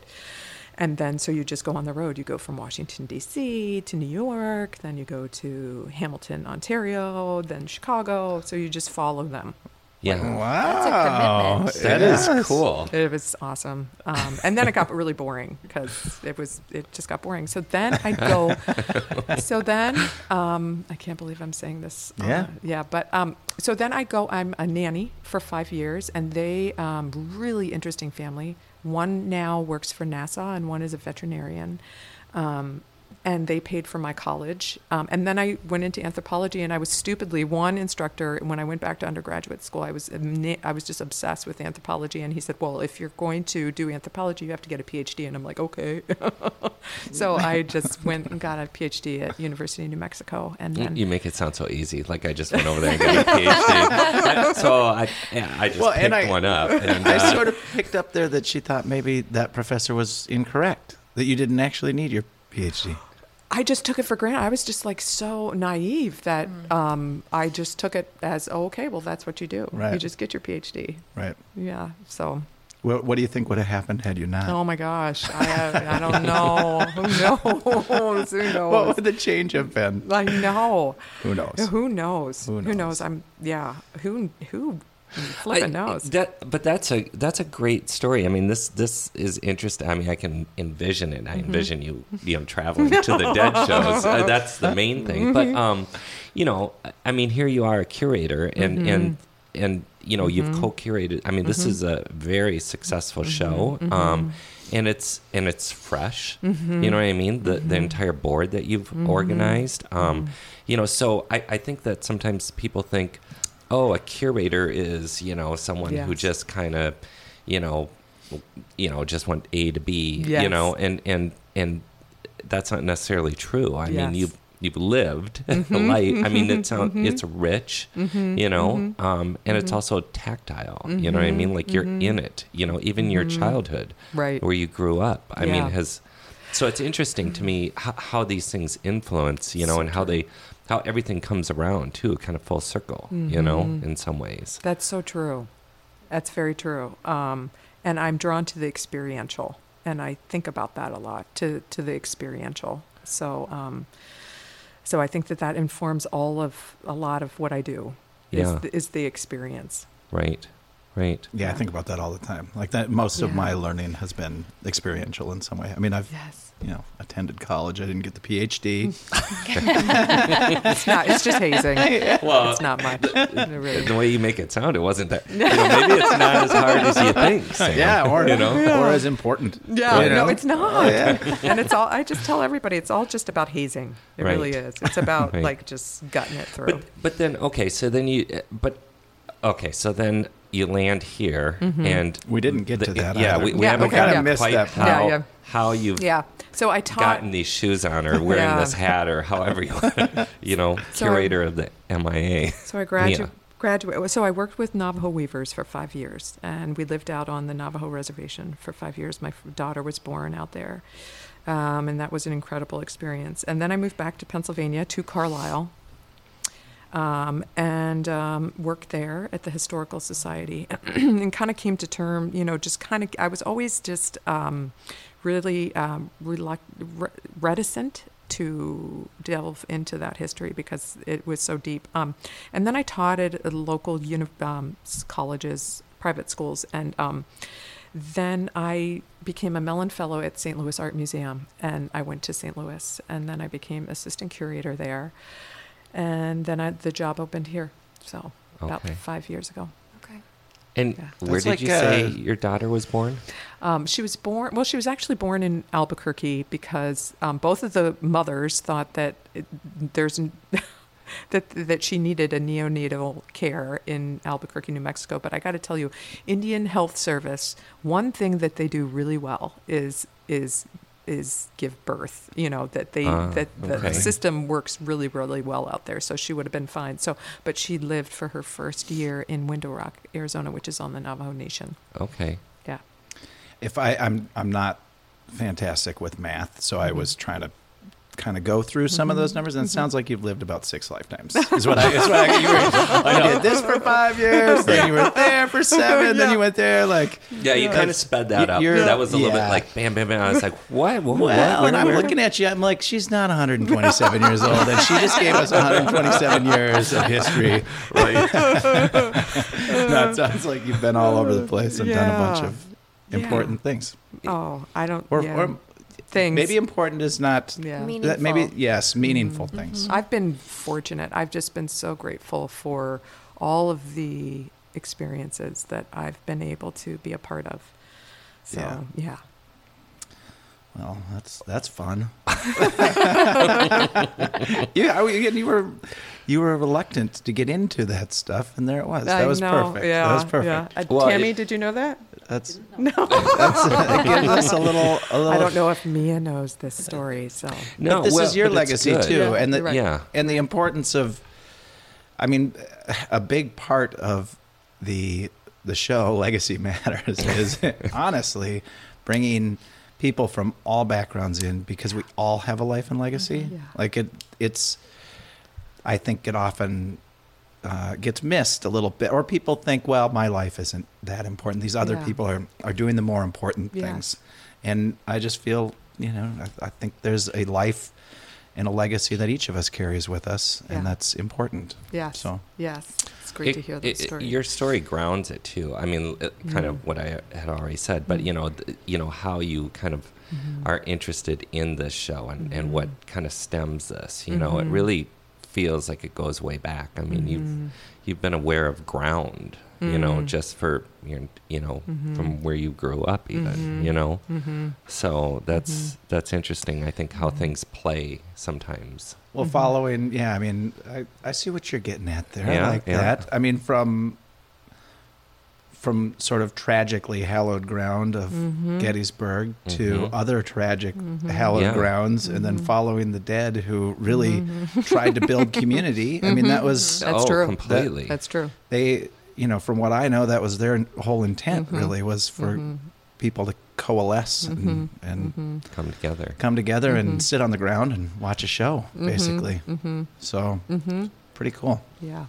And then, so you just go on the road. You go from Washington, D.C. to New York, then you go to Hamilton, Ontario, then Chicago. So you just follow them. Yeah. That's a Wow, commitment. That is Yes. cool. It was awesome. Um, and then it got really boring because it was it just got boring. So then I'd go. so then um, I can't believe I'm saying this. uh, Yeah. yeah. But um, so then I go. I'm a nanny for five years, and they um, really interesting family. One now works for NASA, and one is a veterinarian. Um, and they paid for my college. Um, and then I went into anthropology, and I was stupidly one instructor. When I went back to undergraduate school, I was I was just obsessed with anthropology. And he said, "Well, if you're going to do anthropology, you have to get a PhD." And I'm like, "Okay." so I just went and got a PhD at University of New Mexico, and You- then You make it sound so easy. Like I just went over there and got a PhD. I- so I, yeah, I just Well, picked I- one up. And, I uh, sort of picked up there that she thought maybe that professor was incorrect, that you didn't actually need your PhD. I just took it for granted. I was just like so naive that um, I just took it as, oh, okay, well, that's what you do. You just get your PhD. Right. Yeah. So, What, what do you think would have happened had you not? oh my gosh, I I don't know. Who knows? Who knows? what would the change have been? I know. Who knows? Who knows? Who Who knows? knows? I'm yeah. Who who flipping I- knows? That, but that's a that's a great story. I mean, this this is interesting. I mean, I can envision it. I Mm-hmm. envision you, you know, traveling to the dead shows. Uh, that's the main thing. But Mm-hmm. um, you know, I mean, here you are a curator, and Mm-hmm. and and you know, you've co-curated. I mean, this is a very successful Mm-hmm. show. Um, and it's and it's fresh. Mm-hmm. You know what I mean? The the entire board that you've organized. Mm-hmm. Um, you know, so I, I think that sometimes people think, oh, a curator is you know someone who just kind of, you know, you know, just went A to B. You know, and and and that's not necessarily true. I mean, Yes. you've lived mm-hmm. a life. I mean, it's mm-hmm. it's rich, mm-hmm. you know, um, and it's also tactile. You know what I mean? Like you're in it. You know, even your childhood, Right. where you grew up. I mean, Yeah. has so it's interesting to me how, how these things influence. You know, So and how they how everything comes around too, kind of full circle. You know, Mm-hmm. in some ways. That's so true. That's very true. Um, and I'm drawn to the experiential, and I think about that a lot. To to the experiential. So um, so I think that that informs all of a lot of what I do. Is Yeah. the, is the experience. Right. Right. Yeah, I think about that all the time. Like that, most of my learning has been experiential in some way. I mean, I've Yes. You know attended college. I didn't get the PhD. It's not. It's just hazing. Well, it's not much. It really- The way you make it sound, it wasn't that. You know, maybe it's not as hard as you think. Sam, yeah, or you know. or as important. Yeah, you no, it's not. Yeah. and it's all. I just tell everybody, it's all just about hazing. It Right. really is. It's about Right. like just gutting it through. But but then okay, so then you uh, but okay, so then you land here and We didn't get to that Yeah, either. we, we Mm-hmm. Yeah, haven't okay, gotten yeah. missed quite that how part. Yeah, yeah. how you've yeah. So I taught. gotten these shoes on or wearing Yeah. this hat or however you want, you know So I- curator of the MIA. So I graduated. Yeah. Graduate. So I worked with Navajo weavers for five years, and we lived out on the Navajo reservation for five years. My daughter was born out there, um, and that was an incredible experience. And then I moved back to Pennsylvania to Carlisle, um, and um, worked there at the Historical Society, and kind of came to term. You know, just kind of. I was always just um, really um, reluct- re- reticent to delve into that history because it was so deep. Um, and then I taught at local uni- um, colleges, private schools, and um, then I became a Mellon Fellow at St. Louis Art Museum, and I went to St. Louis, and then I became assistant curator there, and then I, the job opened here. So about Okay. five years ago. Okay. And Yeah. where That's did like, you say uh, your daughter was born? Um, she was born. Well, she was actually born in Albuquerque because um, both of the mothers thought that it, there's that that she needed a neonatal care in Albuquerque, New Mexico. But I got to tell you, Indian Health Service. One thing that they do really well is is is give birth. You know that they Ah, that the okay. system works really really well out there. So she would have been fine. So, but she lived for her first year in Window Rock, Arizona, which is on the Navajo Nation. Okay. Yeah. if I, I'm I'm not fantastic with math, so I was trying to kind of go through some of those mm-hmm. numbers, and it mm-hmm. sounds like you've lived about six lifetimes. Is what I, is what I, you were, I did this for five years, then you were there for seven, then you went there like. Yeah, you kind of sped that up. you're- That was a little bit like bam, bam, bam. I was like, what? What? Well, what? and Where- I'm where? looking at you. I'm like, she's not 127 years old, and she just gave us 127 years of history. Right. that sounds like you've been all over the place and done a bunch of important things. Oh, I don't. Or, yeah. or things. maybe important is not. Yeah. Mm-hmm. That maybe Meaningful. yes, meaningful things. I've been fortunate. I've just been so grateful for all of the experiences that I've been able to be a part of. So Yeah. yeah. Well, that's that's fun. you, I, you were you were reluctant to get into that stuff, and there it was. That I was know, perfect. Yeah, that was perfect. Yeah. Uh, Well, Tammy, it- did you know that? That's No. that's uh, it gives us a little a little. I don't know if Mia knows this story. So No, but this well, is your legacy too, Yeah, and the right. Yeah. and the importance of. I mean, a big part of the the show Legacy Matters is honestly bringing people from all backgrounds in because we all have a life and legacy. Mm-hmm. Yeah. Like it, it's. I think it often uh, gets missed a little bit, or people think, well, my life isn't that important. These other Yeah. people are are doing the more important Yeah. things, and I just feel, you know, I, I think there's a life and a legacy that each of us carries with us, Yeah. and that's important. yes, So yes, it's great to hear it- that it- story. Your story grounds it too. I mean, it, kind Mm. of what I had already said, but you know, th- you know how you kind of Mm-hmm. are interested in this show and, and what kind of stems this. You know, it Mhm. really feels like it goes way back. I mean, you've Mhm. you've been aware of ground. You know, Mhm. just for your, you know, Mhm. from where you grew up, even. Mhm. You know, Mhm. so that's that's interesting. I think how things play sometimes. Well, following, yeah, I mean, I, I see what you're getting at there. Yeah, I like yeah. that. I mean, from from sort of tragically hallowed ground of Mhm. Gettysburg to Mhm. other tragic Mhm. hallowed Yeah. grounds, and then Mhm. following the dead who really Mhm. tried to build community. I mean, that was That's oh, true. completely. That's true. they, you know, from what I know, that was their whole intent. Really, was for people to coalesce and, and come together. come together and sit on the ground and watch a show, basically. So pretty cool. Yeah.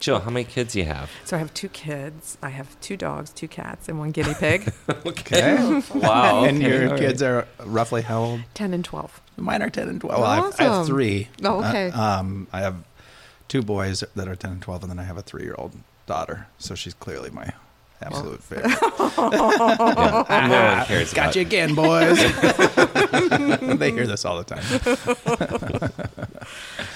Jill, how many kids do you have? So I have two kids. I have two dogs, two cats, and one guinea pig. Okay. wow. and okay, your all kids are roughly how old? Ten and twelve. Mine are 10 and 12. Well, I, have, I have Awesome. three. Oh, okay. Uh, um, I have two boys that are 10 and 12, and then I have a three year old daughter. So she's clearly my Absolute favorite. Yeah, no one cares Got about you again, boys. they hear this all the time.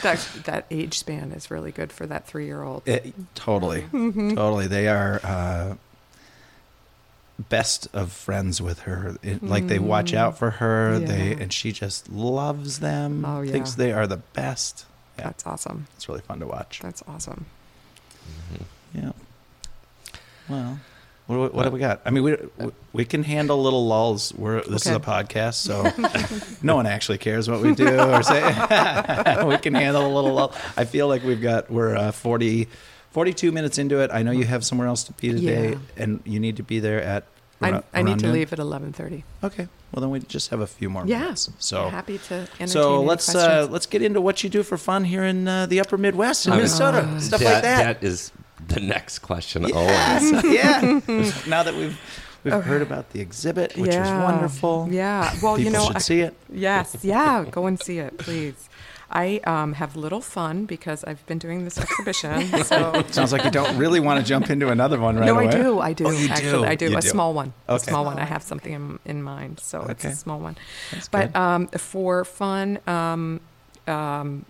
That that age span is really good for that three year old. It, totally, mm-hmm. Mm-hmm. totally. They are uh, best of friends with her. It, Like they watch mm. out for her. They and she just loves them. Oh, yeah, Thinks they are the best. Yeah, That's awesome. it's really fun to watch. That's awesome. Mm-hmm. Yeah. Well, what, what do we got? I mean, we we can handle little lulls. We're this is a podcast, so no one actually cares what we do or say. we can handle a little lull. I feel like we've got we're uh, 40, 42 minutes into it. I know you have somewhere else to be today, Yeah. and you need to be there at. I, I need to noon? leave at eleven thirty. Okay. Well, then we just have a few more Yeah. minutes. So. happy to entertain So let's uh, let's get into what you do for fun here in uh, the Upper Midwest in Minnesota, stuff like that. That is the next question. always. Yes, yeah. now that we've we've heard about the exhibit, which is wonderful. Yeah. Well, People you know, should I- see it. Yes, yeah, go and see it, please. I um, have little fun because I've been doing this exhibition. So Sounds like you don't really want to jump into another one right now. no, away. I do, I do. Oh, you actually, do? I do You a do. small one, a small one. I have something in, in mind, so it's a small one. That's But um, for fun, um, um,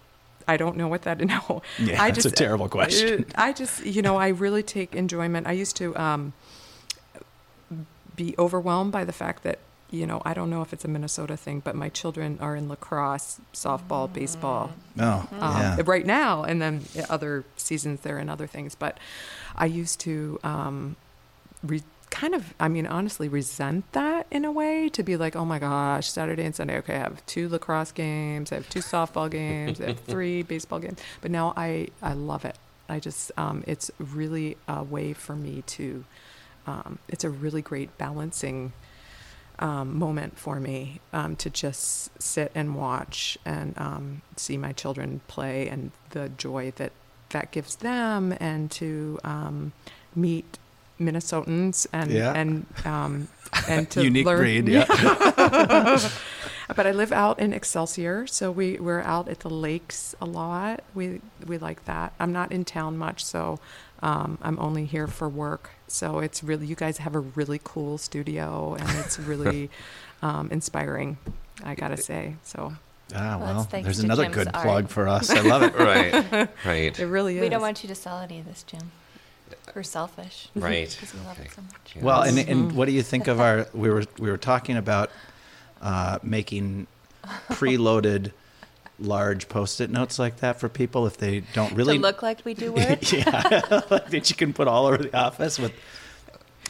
I don't know what that. No, Yeah, I that's a terrible question. I just, you know, I really take enjoyment. I used to um, be overwhelmed by the fact that, you know, I don't know if it's a Minnesota thing, but my children are in lacrosse, softball, baseball, oh, um, yeah. right now, and then other seasons they're in other things. But I used to um, re- kind of, I mean, honestly, resent that in a way to be like, oh my gosh, Saturday and Sunday, okay, I have two lacrosse games, I have two softball games, I have three baseball games. But now I, I love it. I just, um, it's really a way for me to, um, it's a really great balancing um, moment for me um, to just sit and watch and um, see my children play and the joy that that gives them and to um, meet Minnesotans and Yeah. and um, and to Unique learn. breed, yeah. but I live out in Excelsior, so we we're out at the lakes a lot. We we like that. I'm not in town much, so um, I'm only here for work. So it's really you guys have a really cool studio, and it's really um, inspiring. I gotta say, so Ah, Well, well, there's another Jim's good art. plug for us. I love it. right, right, it really is. We don't want you to sell any of this, Jim. We're selfish. right. Because we love Okay. it so much. Yeah. Well, and, and what do you think of our? We were we were talking about uh, making preloaded large post-it notes like that for people if they don't really to look like we do work. yeah, like that you can put all over the office with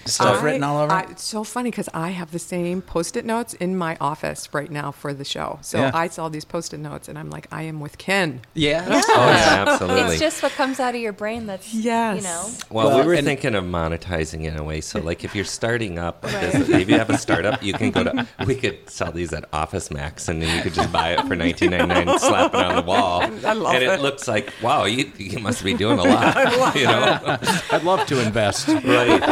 stuff I- written all over. I, it's so funny because I have the same post-it notes in my office right now for the show. So Yeah. I saw these post-it notes, and I'm like, I am with Ken. yeah. Oh yeah, absolutely. It's just what comes out of your brain that's, Yes. you know. Well, Well, we were and- thinking of monetizing in a way. So, like, if you're starting up, a Right. business, if you have a startup, you can go to. We could sell these at Office Max, and then you could just buy it for ninety nine 19.99, slap it on the wall, I love and it, it. looks like, wow, you you must be doing a lot. you know, I'd love to invest. right?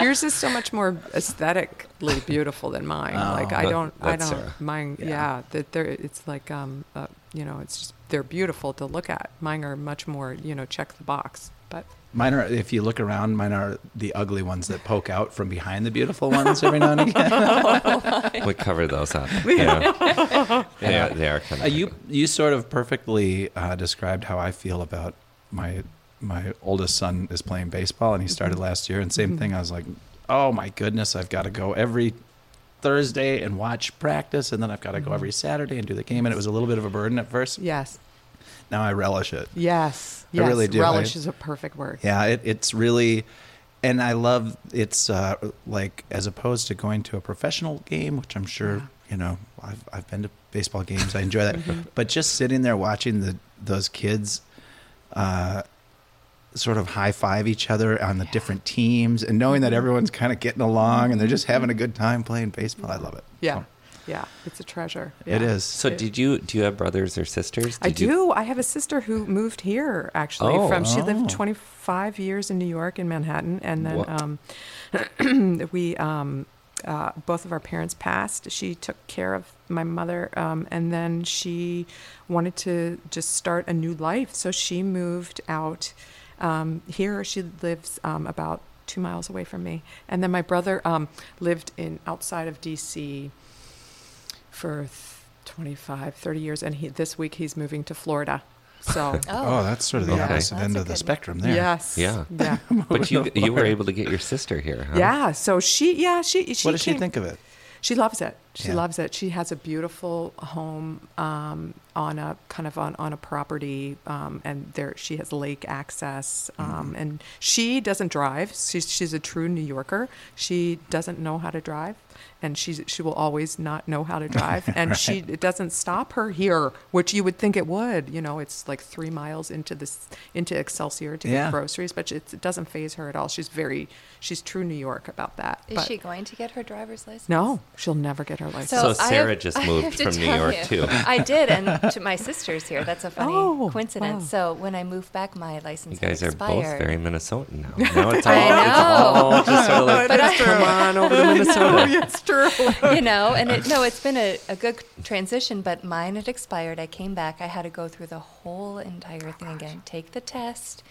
Yours is so much more aesthetically beautiful than mine. like I don't, I don't Sarah. mine. Yeah, that they're it's like um, uh, you know, it's just they're beautiful to look at. Mine are much more, you know, check the box. But Mine are, if you look around, mine are the ugly ones that poke out from behind the beautiful ones every now and again. We cover those up. Yeah, yeah, they are kind Uh, of. you you sort of perfectly uh, described how I feel about my my oldest son is playing baseball and he started last year and same thing. I was like, oh my goodness, I've got to go every Thursday and watch practice and then I've got to go every Saturday and do the game and it was a little bit of a burden at first. yes, Now I relish it. yes, I yes. really do. Relish I- is a perfect word. Yeah, it, it's really, and I love it's uh, like as opposed to going to a professional game, which I'm sure Yeah. you know I've I've been to baseball games. I enjoy that, Mm-hmm. but just sitting there watching the those kids, uh, sort of high five each other on the different teams, and knowing Mm-hmm. that everyone's kind of getting along and they're just having a good time playing baseball. I love it. Yeah, So, yeah. It's a treasure. it Yeah. is. So, did you do you have brothers or sisters? I Did you- do. I have a sister who moved here actually Oh. from she Oh. lived 25 years in New York in Manhattan and then um, we um, uh, both of our parents passed. She took care of my mother um, and then she wanted to just start a new life. So she moved out um, here. She lives um, about two miles away from me. And then my brother um, lived in outside of D.C. for th- 25, 30 years, and he this week he's moving to Florida. So Oh, that's sort of the Okay. opposite That's end of the spectrum there. yes, Yeah. yeah, But you you were able to get your sister here, huh? yeah. So she, yeah, she, she What does she think of it? She loves it. She Yeah. loves it. She has a beautiful home um, on a kind of on, on a property, um, and there she has lake access. Um, And she doesn't drive. She's she's a true New Yorker. She doesn't know how to drive, and she's she will always not know how to drive. And she it doesn't stop her here, which you would think it would. You know, it's like three miles into this into Excelsior to Yeah. get groceries, but it's, it doesn't phase her at all. She's very she's true New York about that. Is but she going to get her driver's license? no, she'll never get her license. So I Sarah have- just moved from New York, you, too. I did, and to my sister's here. That's a funny Oh, coincidence. wow. So when I moved back, my license you guys are expired. both very Minnesotan now. Now it's all, I it's all just sort of like, But I- come on over to Minnesota. Oh, it's true. you know, and it, no, it's been a, a good transition, but mine had expired. I came back. I had to go through the whole entire thing again. Take the test,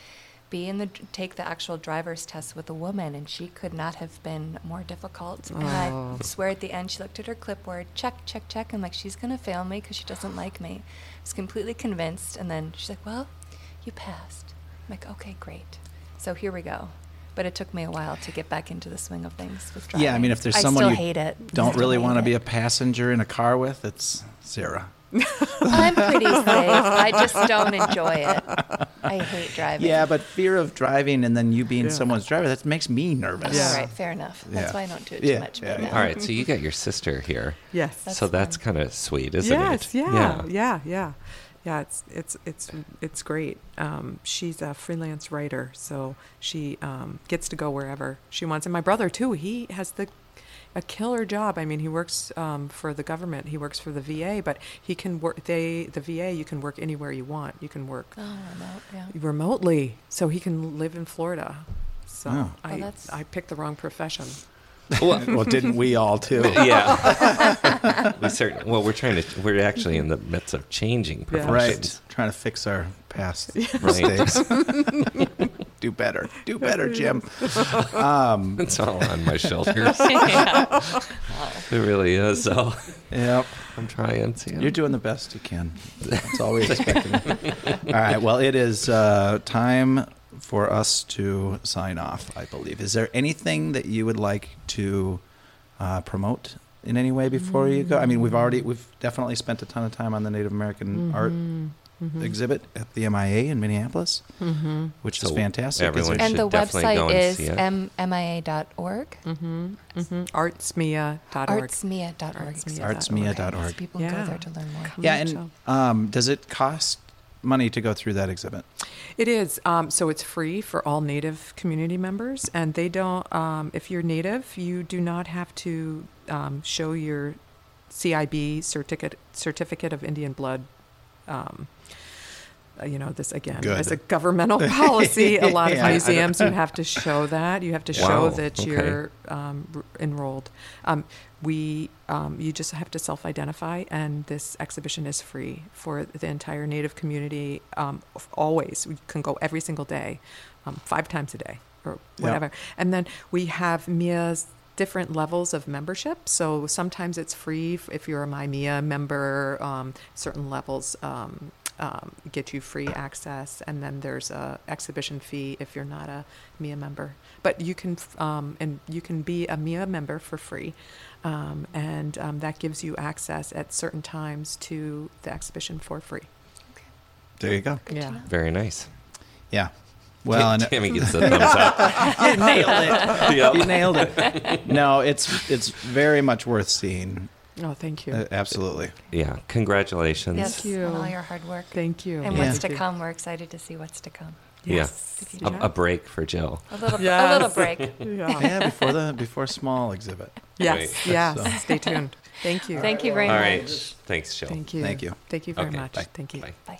be in the take the actual driver's test with a woman, and she could not have been more difficult. And Oh. I swear at the end, she looked at her clipboard, check, check, check. I'm like, she's gonna fail me because she doesn't like me. I was completely convinced, and then she's like, well, you passed. I'm like, okay, great. So here we go. But it took me a while to get back into the swing of things with driving. Yeah, I mean, if there's I someone still you hate it. don't really want to be a passenger in a car with, it's Sarah. I'm pretty safe. I just don't enjoy it. I hate driving. Yeah, but fear of driving and then you being Yeah. someone's driver, that makes me nervous. Yeah. All right, fair enough. That's Yeah. why I don't do it Yeah, too much. yeah, right now. All right, so you got your sister here. Yes. That's so that's kind of sweet, isn't yes. it? Yes, yeah. Yeah. Yeah. Yeah. It's it's it's it's great. Um, she's a freelance writer, so she um, gets to go wherever she wants. And my brother too. He has the a killer job. I mean, he works um, for the government. He works for the VA, but he can work. They the VA. You can work anywhere you want. You can work Oh, remote, yeah. remotely, so he can live in Florida. So Oh. I Well, that's- I picked the wrong profession. Well, well, didn't we all too? yeah. we certain, well, we're trying to. We're actually in the midst of changing Yeah. Right. Trying to fix our past Right. mistakes. Do better. Do better, Jim. Um, It's all on my shoulders. yeah. It really is. So yep. I'm trying to. You're doing the best you can. That's all we expect. of all right. Well, it is uh, time for us to sign off, I believe. Is there anything that you would like to uh, promote in any way before you go? I mean, we've already, we've definitely spent a ton of time on the Native American art Mm-hmm. exhibit at the MIA in Minneapolis, Mm-hmm. which So is fantastic. Everyone And should the definitely go website and is see it. m- mia.org. Mm-hmm. Mm-hmm. Artsmia.org. Artsmia.org. Artsmia. Artsmia.org. So people Yeah. go there to learn more. Come yeah, and um, does it cost money to go through that exhibit? It is. Um, so it's free for all Native community members, and they don't. Um, if you're Native, you do not have to um, show your CIB certificate certificate of Indian blood. Um, uh, you know this again Good. as a governmental policy. a lot of Yeah, museums you have to show that. You have to show that okay. you're um, r- enrolled. Um, we um, you just have to self-identify, and this exhibition is free for the entire Native community. Um, always, we can go every single day, um, five times a day or whatever. And then we have Mia's different levels of membership. So sometimes it's free if you're a My Mia member. Um, certain levels um, um, get you free access, and then there's a exhibition fee if you're not a Mia member. But you can um, and you can be a Mia member for free, um, and um, that gives you access at certain times to the exhibition for free. There you go. Good Yeah. Very nice. Yeah. Well, and Tammy gets the thumbs up. you nailed it. Yep. You nailed it. No, it's it's very much worth seeing. Oh, thank you. Uh, absolutely. Yeah. Congratulations. Yes, you. on all your hard work. thank you. And Yeah. what's to come. We're excited to see what's to come. Yes. A, a break for Jill. A little, a little break. Yeah. Yeah, before the before small exhibit. Yes. Right. Yes. So- Stay tuned. Thank you. Thank you very All much. right. Thanks, Jill. Thank you. Thank you. Thank you very Okay, much. bye. Thank you. Bye. Bye.